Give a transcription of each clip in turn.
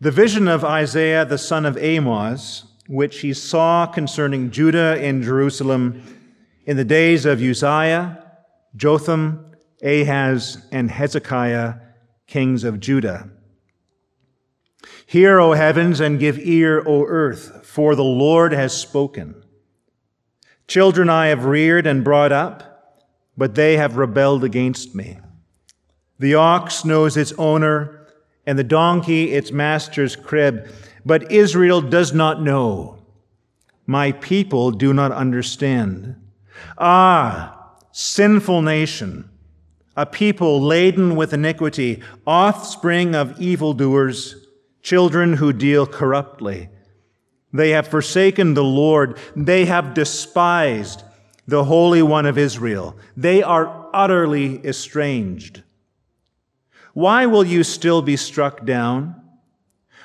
The vision of Isaiah the son of Amoz, which he saw concerning Judah and Jerusalem in the days of Uzziah, Jotham, Ahaz, and Hezekiah, kings of Judah. Hear, O heavens, and give ear, O earth, for the Lord has spoken. Children I have reared and brought up, but they have rebelled against me. The ox knows its owner, and the donkey its master's crib, but Israel does not know. My people do not understand. Ah, sinful nation, a people laden with iniquity, offspring of evildoers, children who deal corruptly. They have forsaken the Lord. They have despised the Holy One of Israel. They are utterly estranged. Why will you still be struck down?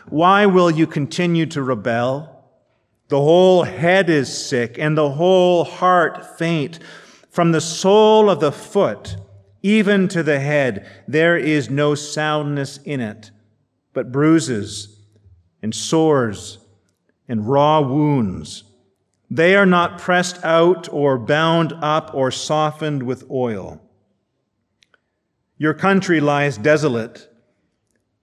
Why will you continue to rebel? The whole head is sick and the whole heart faint. From the sole of the foot even to the head, there is no soundness in it, but bruises and sores and raw wounds. They are not pressed out or bound up or softened with oil. Your country lies desolate.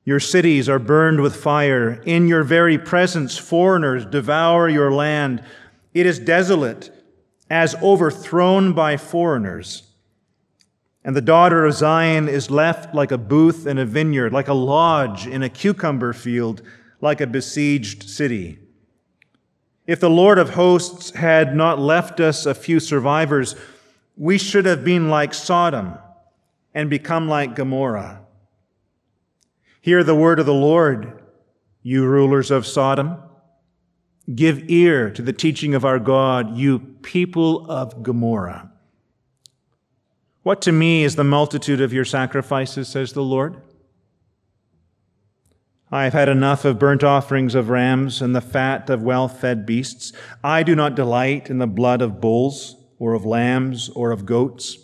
Your cities are burned with fire. In your very presence, foreigners devour your land. It is desolate, as overthrown by foreigners. And the daughter of Zion is left like a booth in a vineyard, like a lodge in a cucumber field, like a besieged city. If the Lord of hosts had not left us a few survivors, we should have been like Sodom and become like Gomorrah. Hear the word of the Lord, you rulers of Sodom. Give ear to the teaching of our God, you people of Gomorrah. What to me is the multitude of your sacrifices, says the Lord? I have had enough of burnt offerings of rams and the fat of well fed beasts. I do not delight in the blood of bulls or of lambs or of goats.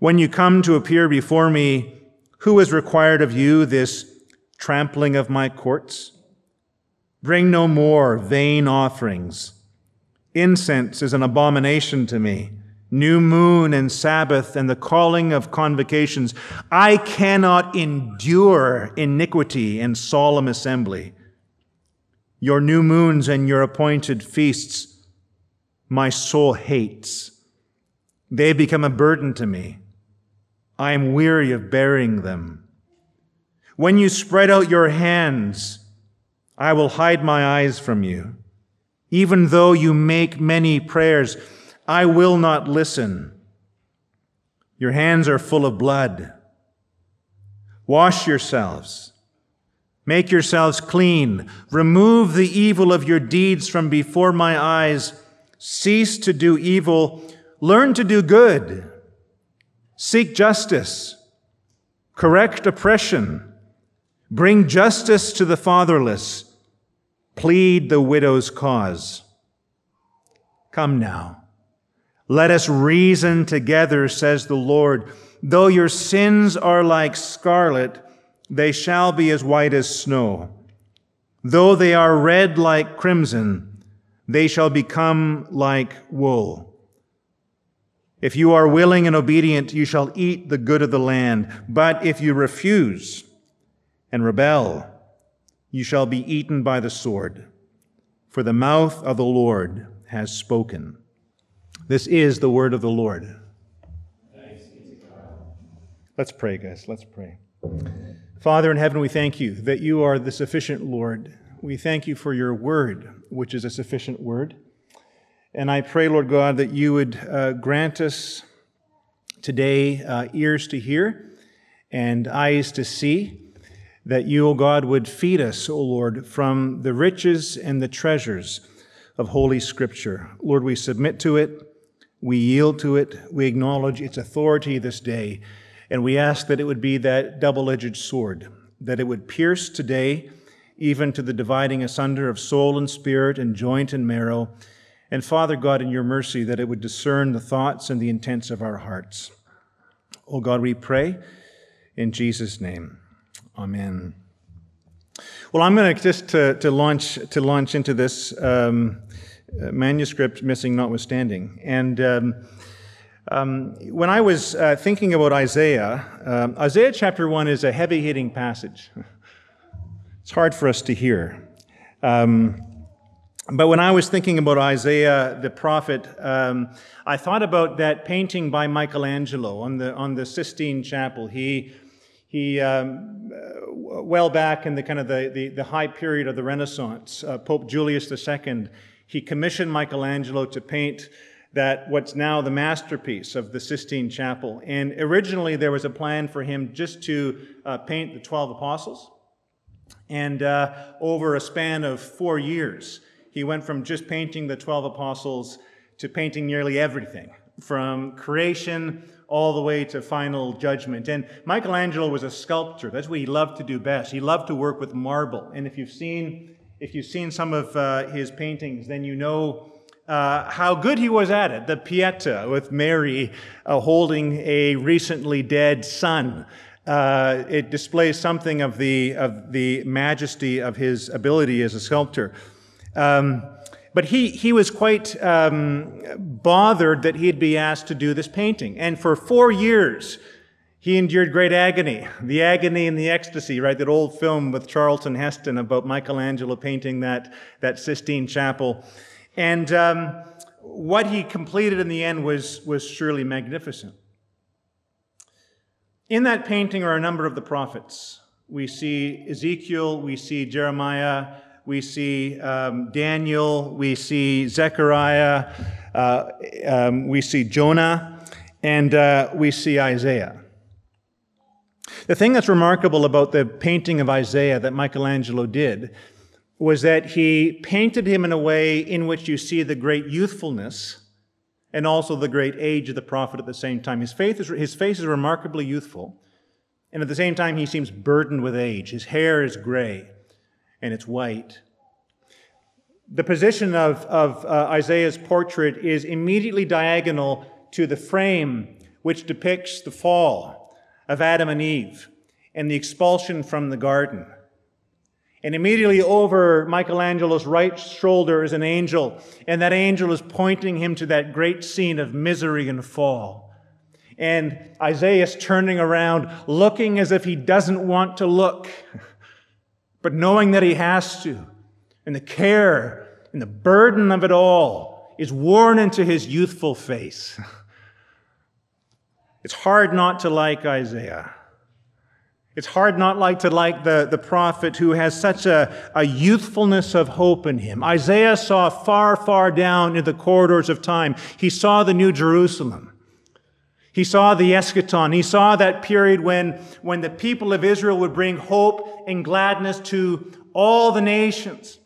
When you come to appear before me, who has required of you this trampling of my courts? Bring no more vain offerings. Incense is an abomination to me. New moon and Sabbath and the calling of convocations. I cannot endure iniquity and solemn assembly. Your new moons and your appointed feasts, my soul hates. They become a burden to me. I am weary of bearing them. When you spread out your hands, I will hide my eyes from you. Even though you make many prayers, I will not listen. Your hands are full of blood. Wash yourselves. Make yourselves clean. Remove the evil of your deeds from before my eyes. Cease to do evil. Learn to do good. Seek justice. Correct oppression. Bring justice to the fatherless. Plead the widow's cause. Come now. Let us reason together, says the Lord. Though your sins are like scarlet, they shall be as white as snow. Though they are red like crimson, they shall become like wool. If you are willing and obedient, you shall eat the good of the land. But if you refuse and rebel, you shall be eaten by the sword. For the mouth of the Lord has spoken. This is the word of the Lord. Let's pray, guys. Let's pray. Father in heaven, we thank you that you are the sufficient Lord. We thank you for your word, which is a sufficient word. And I pray, Lord God, that you would uh, grant us today uh, ears to hear and eyes to see, that you, O God, would feed us, O Lord, from the riches and the treasures of Holy Scripture. Lord, we submit to it. We yield to it. We acknowledge its authority this day. And we ask that it would be that double edged sword, that it would pierce today even to the dividing asunder of soul and spirit and joint and marrow. And Father God, in your mercy, that it would discern the thoughts and the intents of our hearts. Oh God, we pray in Jesus' name. Amen. Well, I'm going to just to, to launch to launch into this um, uh, manuscript, missing notwithstanding. And um, um, when I was uh, thinking about Isaiah, um, Isaiah chapter one is a heavy-hitting passage. It's hard for us to hear. Um, but when I was thinking about Isaiah the prophet, um, I thought about that painting by Michelangelo on the on the Sistine Chapel. He he um, uh, well back in the kind of the, the, the high period of the Renaissance, uh, Pope Julius II, he commissioned Michelangelo to paint that what's now the masterpiece of the Sistine Chapel. And originally there was a plan for him just to uh, paint the 12 apostles. And uh, over a span of four years, he went from just painting the 12 apostles to painting nearly everything, from creation all the way to final judgment. And Michelangelo was a sculptor. That's what he loved to do best. He loved to work with marble. And if you've seen, if you've seen some of uh, his paintings, then you know uh, how good he was at it. The Pieta with Mary uh, holding a recently dead son. Uh, it displays something of the, of the majesty of his ability as a sculptor. Um, but he, he was quite um, bothered that he'd be asked to do this painting. And for four years, he endured great agony, the agony and the ecstasy, right? That old film with Charlton Heston about Michelangelo painting that, that Sistine Chapel. And um, what he completed in the end was, was surely magnificent. In that painting are a number of the prophets. We see Ezekiel, we see Jeremiah, we see um, Daniel, we see Zechariah, uh, um, we see Jonah, and uh, we see Isaiah. The thing that's remarkable about the painting of Isaiah that Michelangelo did was that he painted him in a way in which you see the great youthfulness and also the great age of the prophet at the same time. His, faith is, his face is remarkably youthful, and at the same time, he seems burdened with age. His hair is gray and it's white. The position of, of uh, Isaiah's portrait is immediately diagonal to the frame which depicts the fall of Adam and Eve and the expulsion from the garden. And immediately over Michelangelo's right shoulder is an angel, and that angel is pointing him to that great scene of misery and fall. And Isaiah is turning around, looking as if he doesn't want to look. but knowing that he has to, and the care and the burden of it all is worn into his youthful face. It's hard not to like Isaiah. It's hard not like to like the, the prophet who has such a, a youthfulness of hope in him. Isaiah saw far, far down in the corridors of time. He saw the New Jerusalem. He saw the eschaton. He saw that period when, when the people of Israel would bring hope and gladness to all the nations.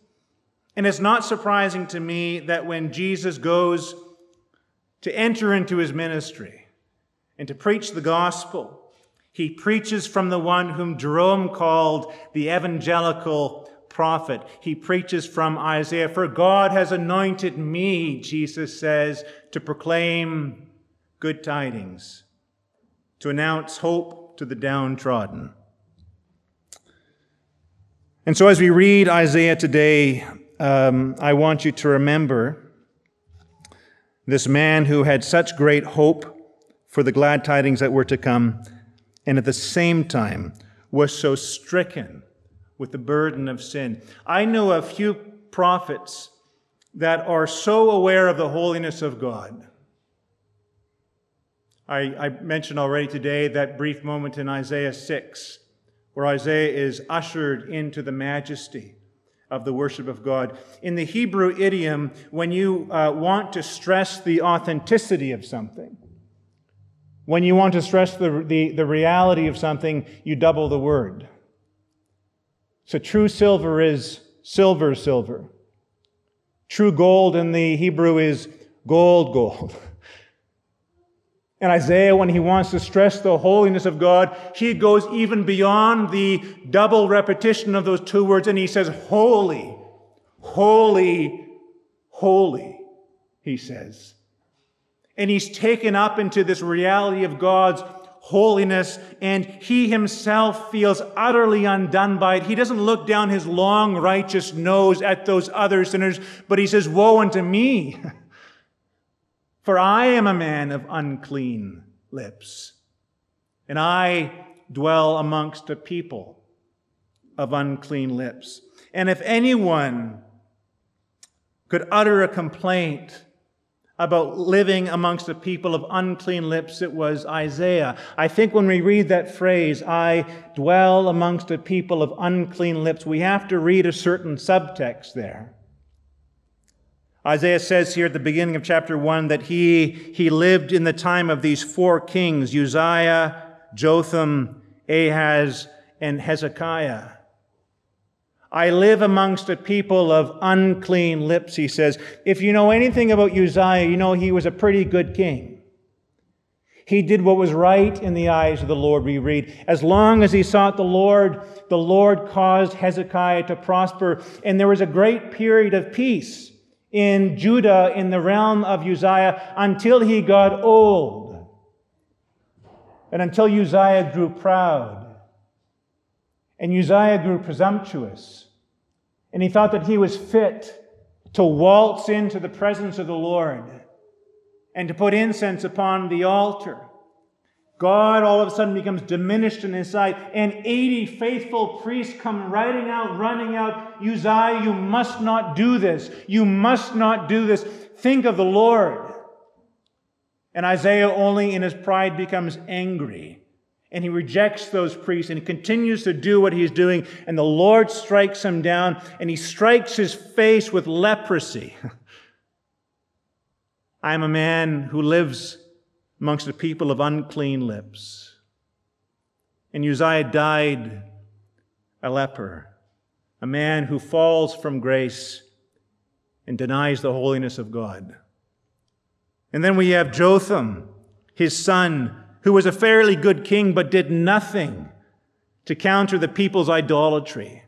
And it's not surprising to me that when Jesus goes to enter into his ministry and to preach the gospel, he preaches from the one whom Jerome called the evangelical prophet. He preaches from Isaiah. For God has anointed me, Jesus says, to proclaim good tidings, to announce hope to the downtrodden. And so, as we read Isaiah today, um, I want you to remember this man who had such great hope for the glad tidings that were to come, and at the same time was so stricken with the burden of sin. I know a few prophets that are so aware of the holiness of God I, I, mentioned already today that brief moment in Isaiah 6, where Isaiah is ushered into the majesty of the worship of God. In the Hebrew idiom, when you uh, want to stress the authenticity of something, when you want to stress the, the, the reality of something, you double the word. So true silver is silver, silver. True gold in the Hebrew is gold, gold. And Isaiah, when he wants to stress the holiness of God, he goes even beyond the double repetition of those two words and he says, Holy, holy, holy, he says. And he's taken up into this reality of God's holiness, and he himself feels utterly undone by it. He doesn't look down his long, righteous nose at those other sinners, but he says, Woe unto me! For I am a man of unclean lips, and I dwell amongst a people of unclean lips. And if anyone could utter a complaint about living amongst a people of unclean lips, it was Isaiah. I think when we read that phrase, I dwell amongst a people of unclean lips, we have to read a certain subtext there. Isaiah says here at the beginning of chapter 1 that he, he lived in the time of these four kings Uzziah, Jotham, Ahaz, and Hezekiah. I live amongst a people of unclean lips, he says. If you know anything about Uzziah, you know he was a pretty good king. He did what was right in the eyes of the Lord, we read. As long as he sought the Lord, the Lord caused Hezekiah to prosper, and there was a great period of peace in Judah in the realm of Uzziah until he got old. And until Uzziah grew proud. And Uzziah grew presumptuous. And he thought that he was fit to waltz into the presence of the Lord and to put incense upon the altar. God all of a sudden becomes diminished in his sight, and 80 faithful priests come riding out, running out. Uzziah, you must not do this. You must not do this. Think of the Lord. And Isaiah only in his pride becomes angry and he rejects those priests and he continues to do what he's doing. And the Lord strikes him down and he strikes his face with leprosy. I am a man who lives amongst a people of unclean lips. And Uzziah died a leper, a man who falls from grace and denies the holiness of God. And then we have Jotham, his son, who was a fairly good king but did nothing to counter the people's idolatry,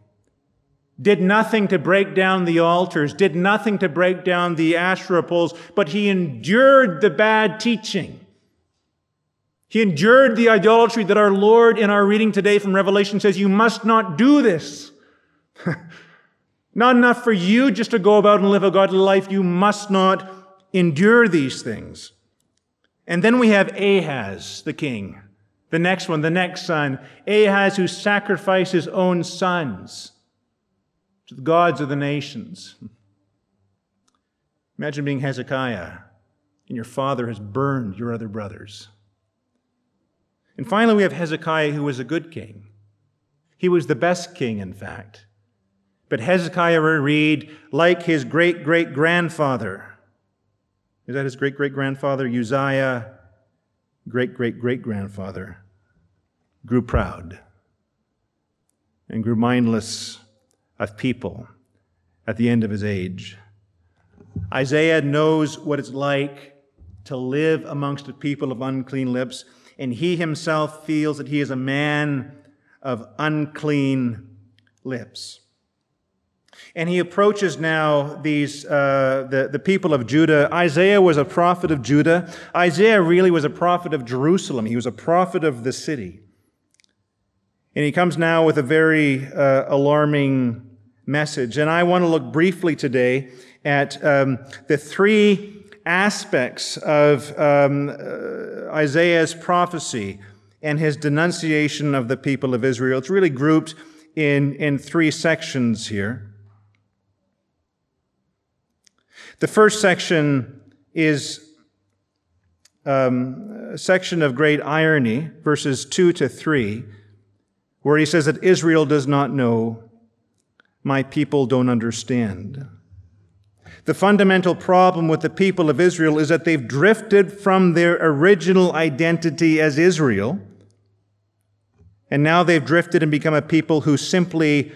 did nothing to break down the altars, did nothing to break down the Asherah poles, but he endured the bad teaching. He endured the idolatry that our Lord in our reading today from Revelation says, You must not do this. not enough for you just to go about and live a godly life. You must not endure these things. And then we have Ahaz, the king. The next one, the next son. Ahaz, who sacrificed his own sons to the gods of the nations. Imagine being Hezekiah and your father has burned your other brothers. And finally, we have Hezekiah, who was a good king. He was the best king, in fact. But Hezekiah, we read, like his great great grandfather, is that his great great grandfather? Uzziah, great great great grandfather, grew proud and grew mindless of people at the end of his age. Isaiah knows what it's like to live amongst a people of unclean lips, and he himself feels that he is a man of unclean lips. And he approaches now these, uh, the, the people of Judah. Isaiah was a prophet of Judah. Isaiah really was a prophet of Jerusalem. He was a prophet of the city. And he comes now with a very uh, alarming message. And I want to look briefly today at um, the three aspects of um, uh, Isaiah's prophecy and his denunciation of the people of Israel. It's really grouped in, in three sections here. The first section is um, a section of great irony, verses 2 to 3, where he says that Israel does not know, my people don't understand. The fundamental problem with the people of Israel is that they've drifted from their original identity as Israel, and now they've drifted and become a people who simply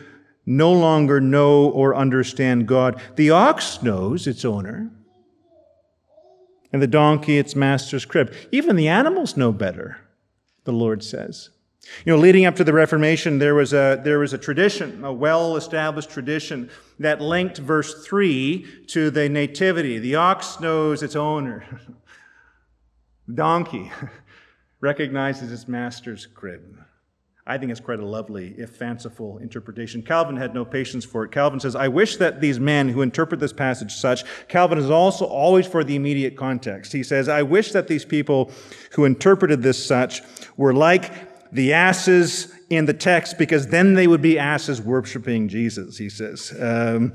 no longer know or understand God. The ox knows its owner, and the donkey its master's crib. Even the animals know better, the Lord says. You know, leading up to the Reformation, there was a, there was a tradition, a well established tradition, that linked verse 3 to the nativity. The ox knows its owner, donkey recognizes its master's crib. I think it's quite a lovely, if fanciful, interpretation. Calvin had no patience for it. Calvin says, I wish that these men who interpret this passage such, Calvin is also always for the immediate context. He says, I wish that these people who interpreted this such were like the asses in the text, because then they would be asses worshiping Jesus, he says. Um,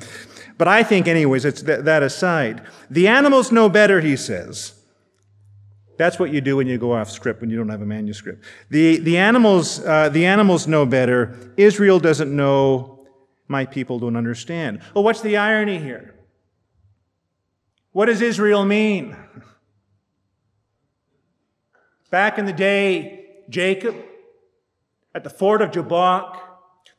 but I think, anyways, it's th- that aside. The animals know better, he says. That's what you do when you go off script, when you don't have a manuscript. The, the, animals, uh, the animals know better. Israel doesn't know. My people don't understand. Well, what's the irony here? What does Israel mean? Back in the day, Jacob, at the ford of Jabbok,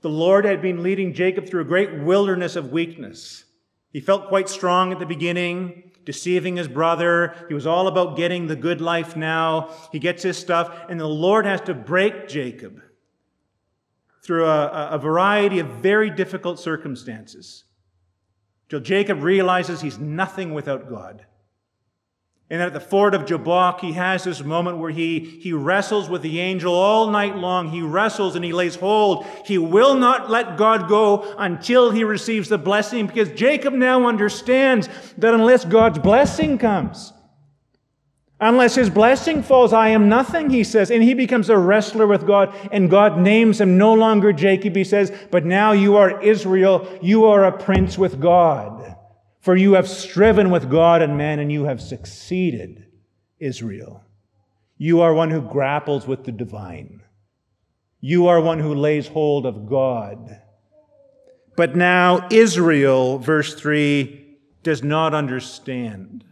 the Lord had been leading Jacob through a great wilderness of weakness. He felt quite strong at the beginning deceiving his brother. He was all about getting the good life now. He gets his stuff, and the Lord has to break Jacob through a, a variety of very difficult circumstances till Jacob realizes he's nothing without God. And at the ford of Jabbok, he has this moment where he, he wrestles with the angel all night long. He wrestles and he lays hold. He will not let God go until he receives the blessing because Jacob now understands that unless God's blessing comes, unless his blessing falls, I am nothing, he says. And he becomes a wrestler with God and God names him no longer Jacob, he says, but now you are Israel. You are a prince with God. For you have striven with God and man, and you have succeeded, Israel. You are one who grapples with the divine. You are one who lays hold of God. But now Israel, verse 3, does not understand.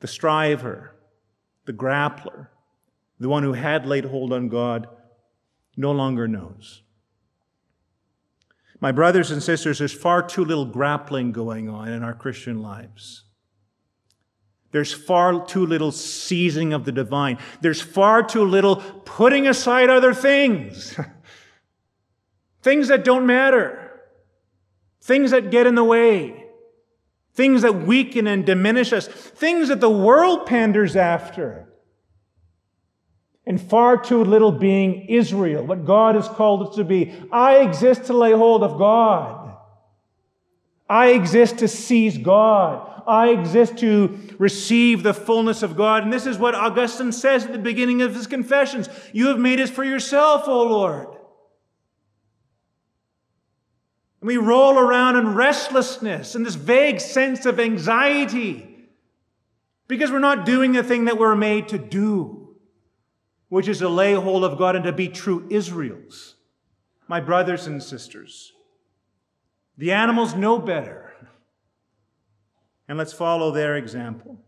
The striver, the grappler, the one who had laid hold on God, no longer knows. My brothers and sisters, there's far too little grappling going on in our Christian lives. There's far too little seizing of the divine. There's far too little putting aside other things. things that don't matter. Things that get in the way. Things that weaken and diminish us. Things that the world panders after and far too little being Israel, what God has called us to be. I exist to lay hold of God. I exist to seize God. I exist to receive the fullness of God. And this is what Augustine says at the beginning of his confessions. You have made us for yourself, O Lord. And we roll around in restlessness and this vague sense of anxiety because we're not doing the thing that we're made to do which is to lay hold of God and to be true Israels. My brothers and sisters, the animals know better. And let's follow their example,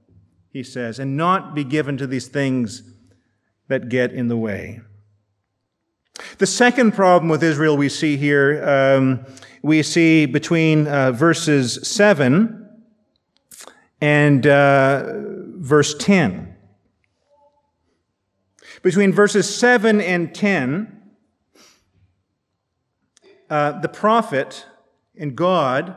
he says, and not be given to these things that get in the way. The second problem with Israel we see here, um, we see between uh, verses 7 and uh, verse 10. Between verses 7 and 10, uh, the prophet and God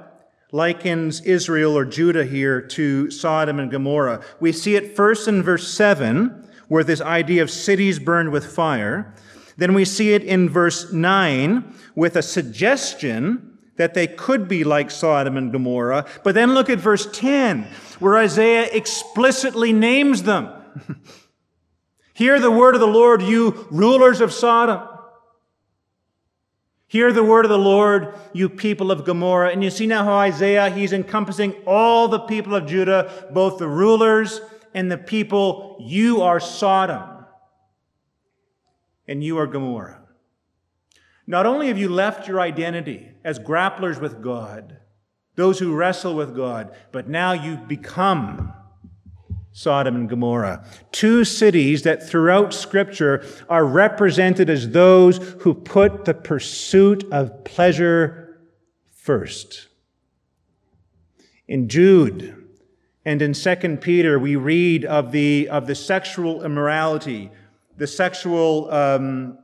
likens Israel or Judah here to Sodom and Gomorrah. We see it first in verse 7, where this idea of cities burned with fire. Then we see it in verse 9 with a suggestion that they could be like Sodom and Gomorrah. But then look at verse 10, where Isaiah explicitly names them. Hear the word of the Lord, you rulers of Sodom. Hear the word of the Lord, you people of Gomorrah. And you see now how Isaiah, he's encompassing all the people of Judah, both the rulers and the people. You are Sodom, and you are Gomorrah. Not only have you left your identity as grapplers with God, those who wrestle with God, but now you've become Sodom and Gomorrah. Two cities that throughout Scripture are represented as those who put the pursuit of pleasure first. In Jude and in 2 Peter, we read of the, of the sexual immorality, the sexual um,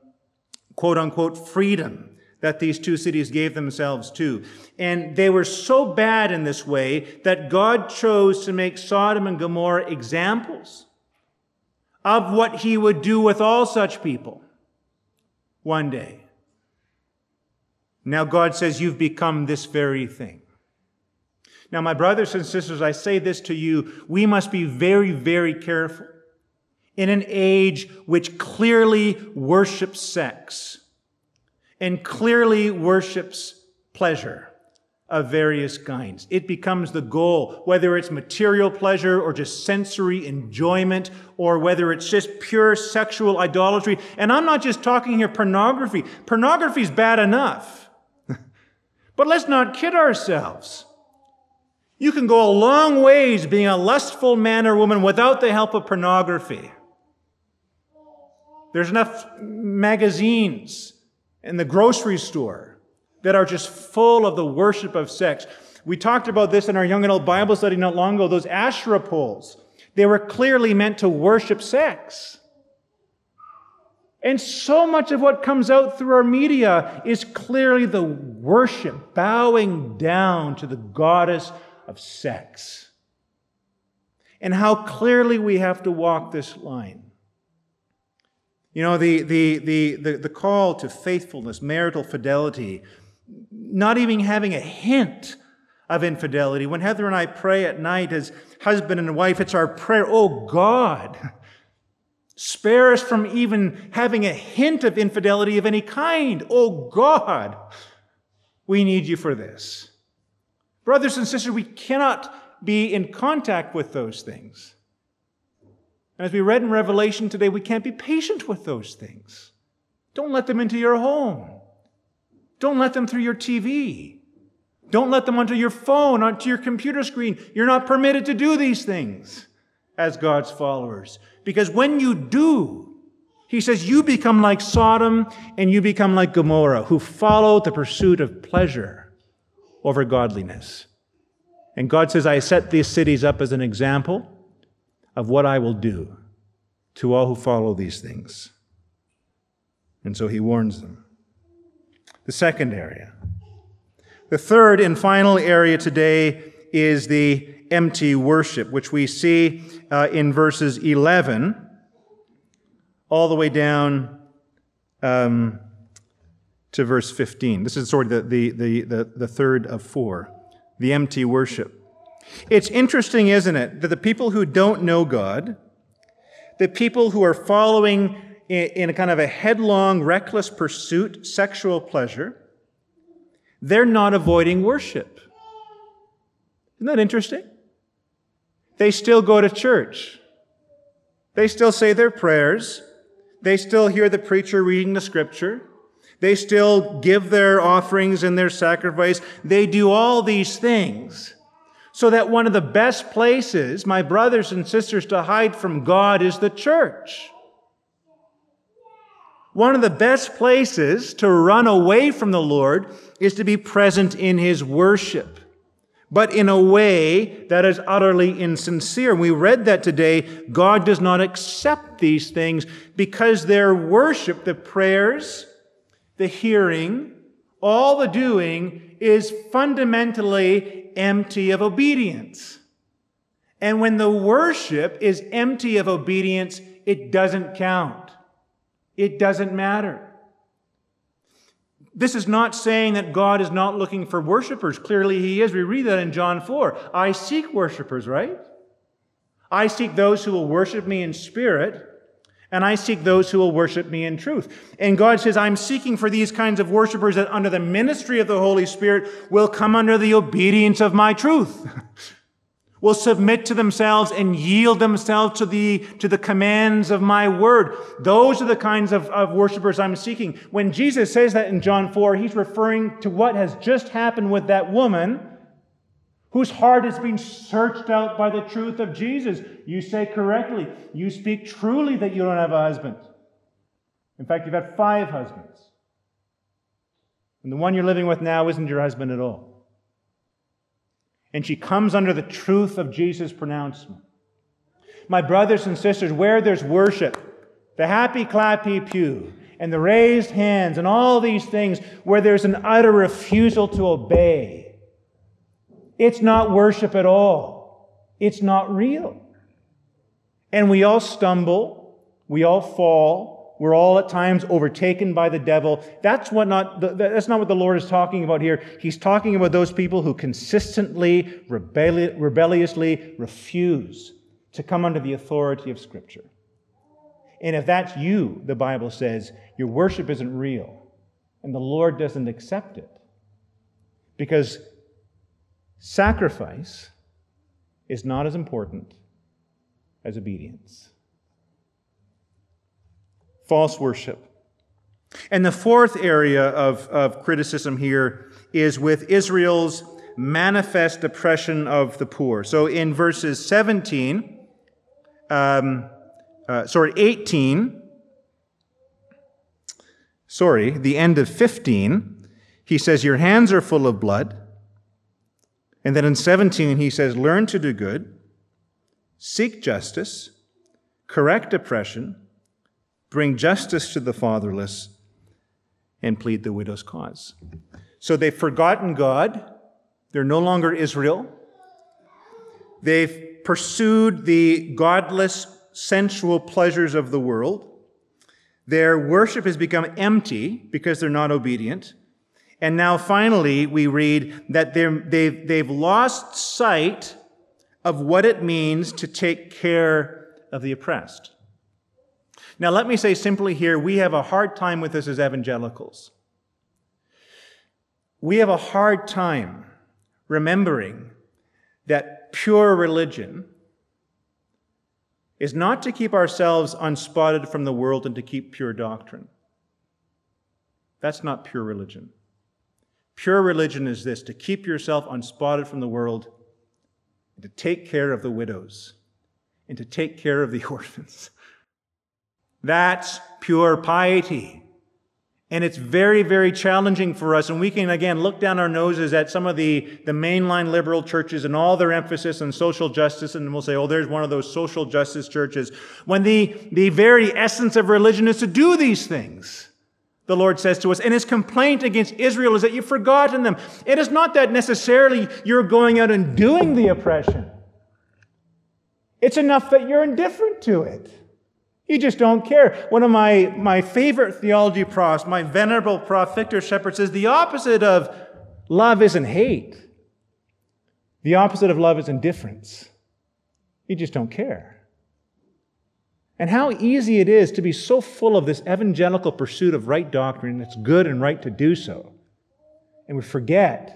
quote unquote freedom that these two cities gave themselves to. And they were so bad in this way that God chose to make Sodom and Gomorrah examples of what he would do with all such people one day. Now God says, You've become this very thing. Now, my brothers and sisters, I say this to you. We must be very, very careful in an age which clearly worships sex and clearly worships pleasure of various kinds. It becomes the goal, whether it's material pleasure or just sensory enjoyment, or whether it's just pure sexual idolatry. And I'm not just talking here pornography. Pornography is bad enough. but let's not kid ourselves. You can go a long ways being a lustful man or woman without the help of pornography. There's enough magazines in the grocery store that are just full of the worship of sex. We talked about this in our young adult Bible study not long ago. Those Asherah poles, they were clearly meant to worship sex. And so much of what comes out through our media is clearly the worship, bowing down to the goddess of sex. And how clearly we have to walk this line. You know, the, the, the, the, the call to faithfulness, marital fidelity, not even having a hint of infidelity. When Heather and I pray at night as husband and wife, it's our prayer, oh God, spare us from even having a hint of infidelity of any kind. Oh God, we need you for this. Brothers and sisters, we cannot be in contact with those things. And as we read in Revelation today, we can't be patient with those things. Don't let them into your home. Don't let them through your TV. Don't let them onto your phone, onto your computer screen. You're not permitted to do these things as God's followers. Because when you do, he says, you become like Sodom and you become like Gomorrah, who follow the pursuit of pleasure over godliness. And God says, I set these cities up as an example of what I will do to all who follow these things. And so he warns them the second area. The third and final area today is the empty worship, which we see uh, in verses 11 all the way down um, to verse 15. This is sort of the, the, the, the, third of four the empty worship. It's interesting, isn't it, that the people who don't know God, the people who are following in a kind of a headlong, reckless pursuit, sexual pleasure, they're not avoiding worship. Isn't that interesting? They still go to church. They still say their prayers. They still hear the preacher reading the scripture. They still give their offerings and their sacrifice. They do all these things. So that one of the best places, my brothers and sisters, to hide from God is the church. One of the best places to run away from the Lord is to be present in His worship, but in a way that is utterly insincere. We read that today. God does not accept these things because their worship, the prayers, the hearing, all the doing is fundamentally empty of obedience. And when the worship is empty of obedience, it doesn't count. It doesn't matter. This is not saying that God is not looking for worshipers. Clearly, He is. We read that in John 4. I seek worshipers, right? I seek those who will worship me in spirit, and I seek those who will worship me in truth. And God says, I'm seeking for these kinds of worshipers that under the ministry of the Holy Spirit will come under the obedience of my truth. will submit to themselves and yield themselves to the, to the commands of my word. Those are the kinds of, of worshipers I'm seeking. When Jesus says that in John 4, he's referring to what has just happened with that woman whose heart has been searched out by the truth of Jesus. You say correctly. You speak truly that you don't have a husband. In fact, you've had five husbands. And the one you're living with now isn't your husband at all and she comes under the truth of Jesus' pronouncement. My brothers and sisters, where there's worship, the happy clappy pew, and the raised hands and all these things where there's an utter refusal to obey. It's not worship at all. It's not real. And we all stumble. We all fall. We're all at times overtaken by the devil. That's what not, that's not what the Lord is talking about here. He's talking about those people who consistently, rebelli- rebelliously refuse to come under the authority of Scripture. And if that's you, the Bible says, your worship isn't real, and the Lord doesn't accept it. Because sacrifice is not as important as obedience false worship. And the fourth area of, of criticism here is with Israel's manifest oppression of the poor. So in verses 17, um, uh, sorry, 18, sorry, the end of 15, he says, Your hands are full of blood. And then in 17, he says, Learn to do good, seek justice, correct oppression bring justice to the fatherless, and plead the widow's cause. So they've forgotten God. They're no longer Israel. They've pursued the godless, sensual pleasures of the world. Their worship has become empty because they're not obedient. And now finally, we read that they've, they've lost sight of what it means to take care of the oppressed. Now, let me say simply here we have a hard time with this as evangelicals. We have a hard time remembering that pure religion is not to keep ourselves unspotted from the world and to keep pure doctrine. That's not pure religion. Pure religion is this to keep yourself unspotted from the world and to take care of the widows and to take care of the orphans that's pure piety. And it's very, very challenging for us. And we can, again, look down our noses at some of the, the mainline liberal churches and all their emphasis on social justice, and we'll say, oh, there's one of those social justice churches. When the, the very essence of religion is to do these things, the Lord says to us. And his complaint against Israel is that you've forgotten them. It is not that necessarily you're going out and doing the oppression, it's enough that you're indifferent to it. You just don't care. One of my, my favorite theology profs, my venerable prof, Victor Shepherd, says the opposite of love isn't hate. The opposite of love is indifference. You just don't care. And how easy it is to be so full of this evangelical pursuit of right doctrine, it's good and right to do so. And we forget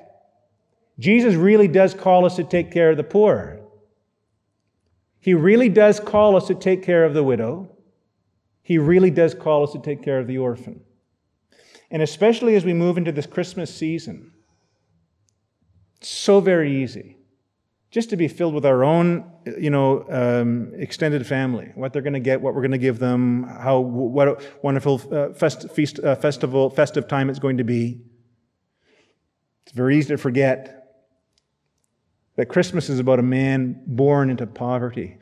Jesus really does call us to take care of the poor. He really does call us to take care of the widow. He really does call us to take care of the orphan. And especially as we move into this Christmas season, it's so very easy just to be filled with our own, you know, um, extended family, what they're going to get, what we're going to give them, how what a wonderful uh, fest, feast, uh, festival, festive time it's going to be. It's very easy to forget that Christmas is about a man born into poverty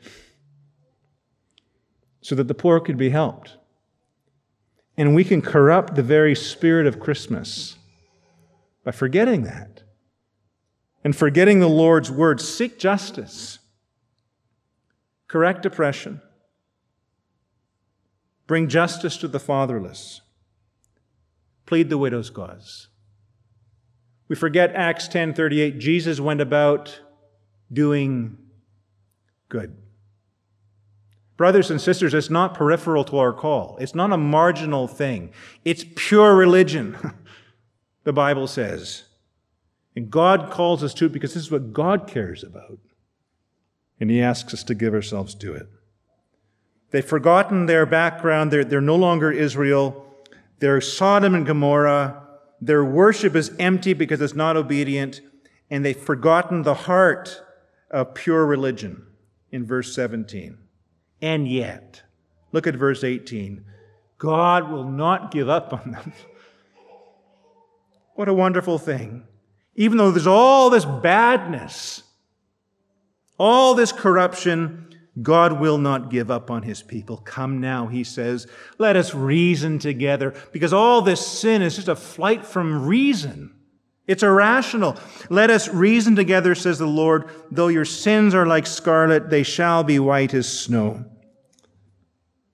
so that the poor could be helped. And we can corrupt the very spirit of Christmas by forgetting that and forgetting the Lord's word. Seek justice, correct oppression, bring justice to the fatherless, plead the widow's cause. We forget Acts 10:38 Jesus went about doing good. Brothers and sisters, it's not peripheral to our call. It's not a marginal thing. It's pure religion, the Bible says. And God calls us to it because this is what God cares about. And He asks us to give ourselves to it. They've forgotten their background. They're, they're no longer Israel. They're Sodom and Gomorrah. Their worship is empty because it's not obedient. And they've forgotten the heart of pure religion in verse 17. And yet, look at verse 18 God will not give up on them. what a wonderful thing. Even though there's all this badness, all this corruption, God will not give up on his people. Come now, he says, let us reason together, because all this sin is just a flight from reason. It's irrational. Let us reason together, says the Lord. Though your sins are like scarlet, they shall be white as snow.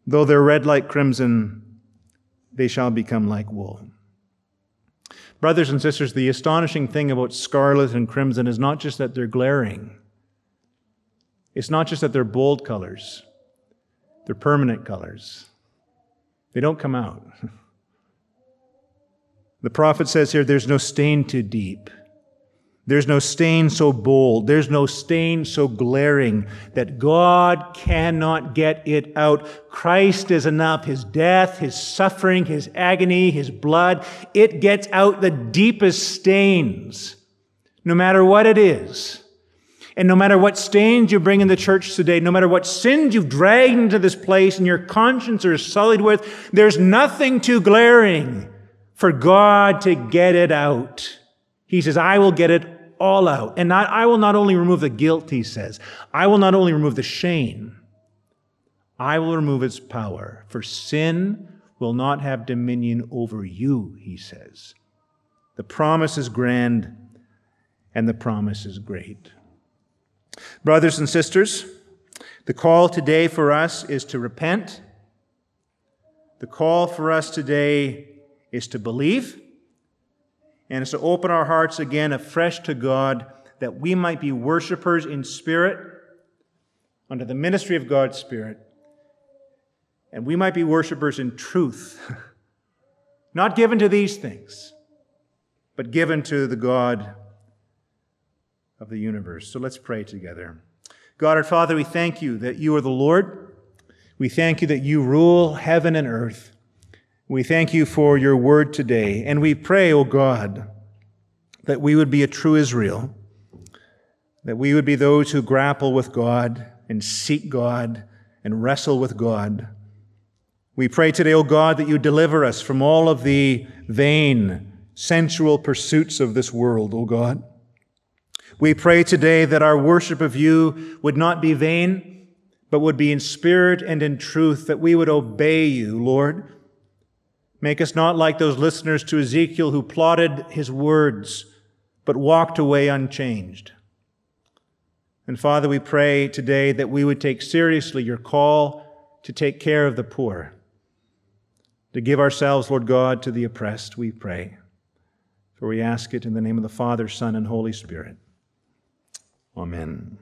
Though they're red like crimson, they shall become like wool. Brothers and sisters, the astonishing thing about scarlet and crimson is not just that they're glaring. It's not just that they're bold colors, they're permanent colors. They don't come out. The prophet says here there's no stain too deep. There's no stain so bold. There's no stain so glaring that God cannot get it out. Christ is enough. His death, His suffering, His agony, His blood, it gets out the deepest stains, no matter what it is. And no matter what stains you bring in the church today, no matter what sins you've dragged into this place and your conscience are sullied with, there's nothing too glaring for God to get it out. He says, I will get it all out. And not, I will not only remove the guilt, he says, I will not only remove the shame, I will remove its power. For sin will not have dominion over you, he says. The promise is grand and the promise is great. Brothers and sisters, the call today for us is to repent. The call for us today is to believe and is to open our hearts again afresh to God that we might be worshipers in spirit under the ministry of God's Spirit. And we might be worshipers in truth, not given to these things, but given to the God of the universe. So let's pray together. God our Father, we thank you that you are the Lord. We thank you that you rule heaven and earth. We thank you for your word today. And we pray, O oh God, that we would be a true Israel, that we would be those who grapple with God and seek God and wrestle with God. We pray today, O oh God, that you deliver us from all of the vain, sensual pursuits of this world, O oh God. We pray today that our worship of you would not be vain, but would be in spirit and in truth, that we would obey you, Lord. Make us not like those listeners to Ezekiel who plotted his words, but walked away unchanged. And Father, we pray today that we would take seriously your call to take care of the poor, to give ourselves, Lord God, to the oppressed, we pray. For we ask it in the name of the Father, Son, and Holy Spirit. Amen.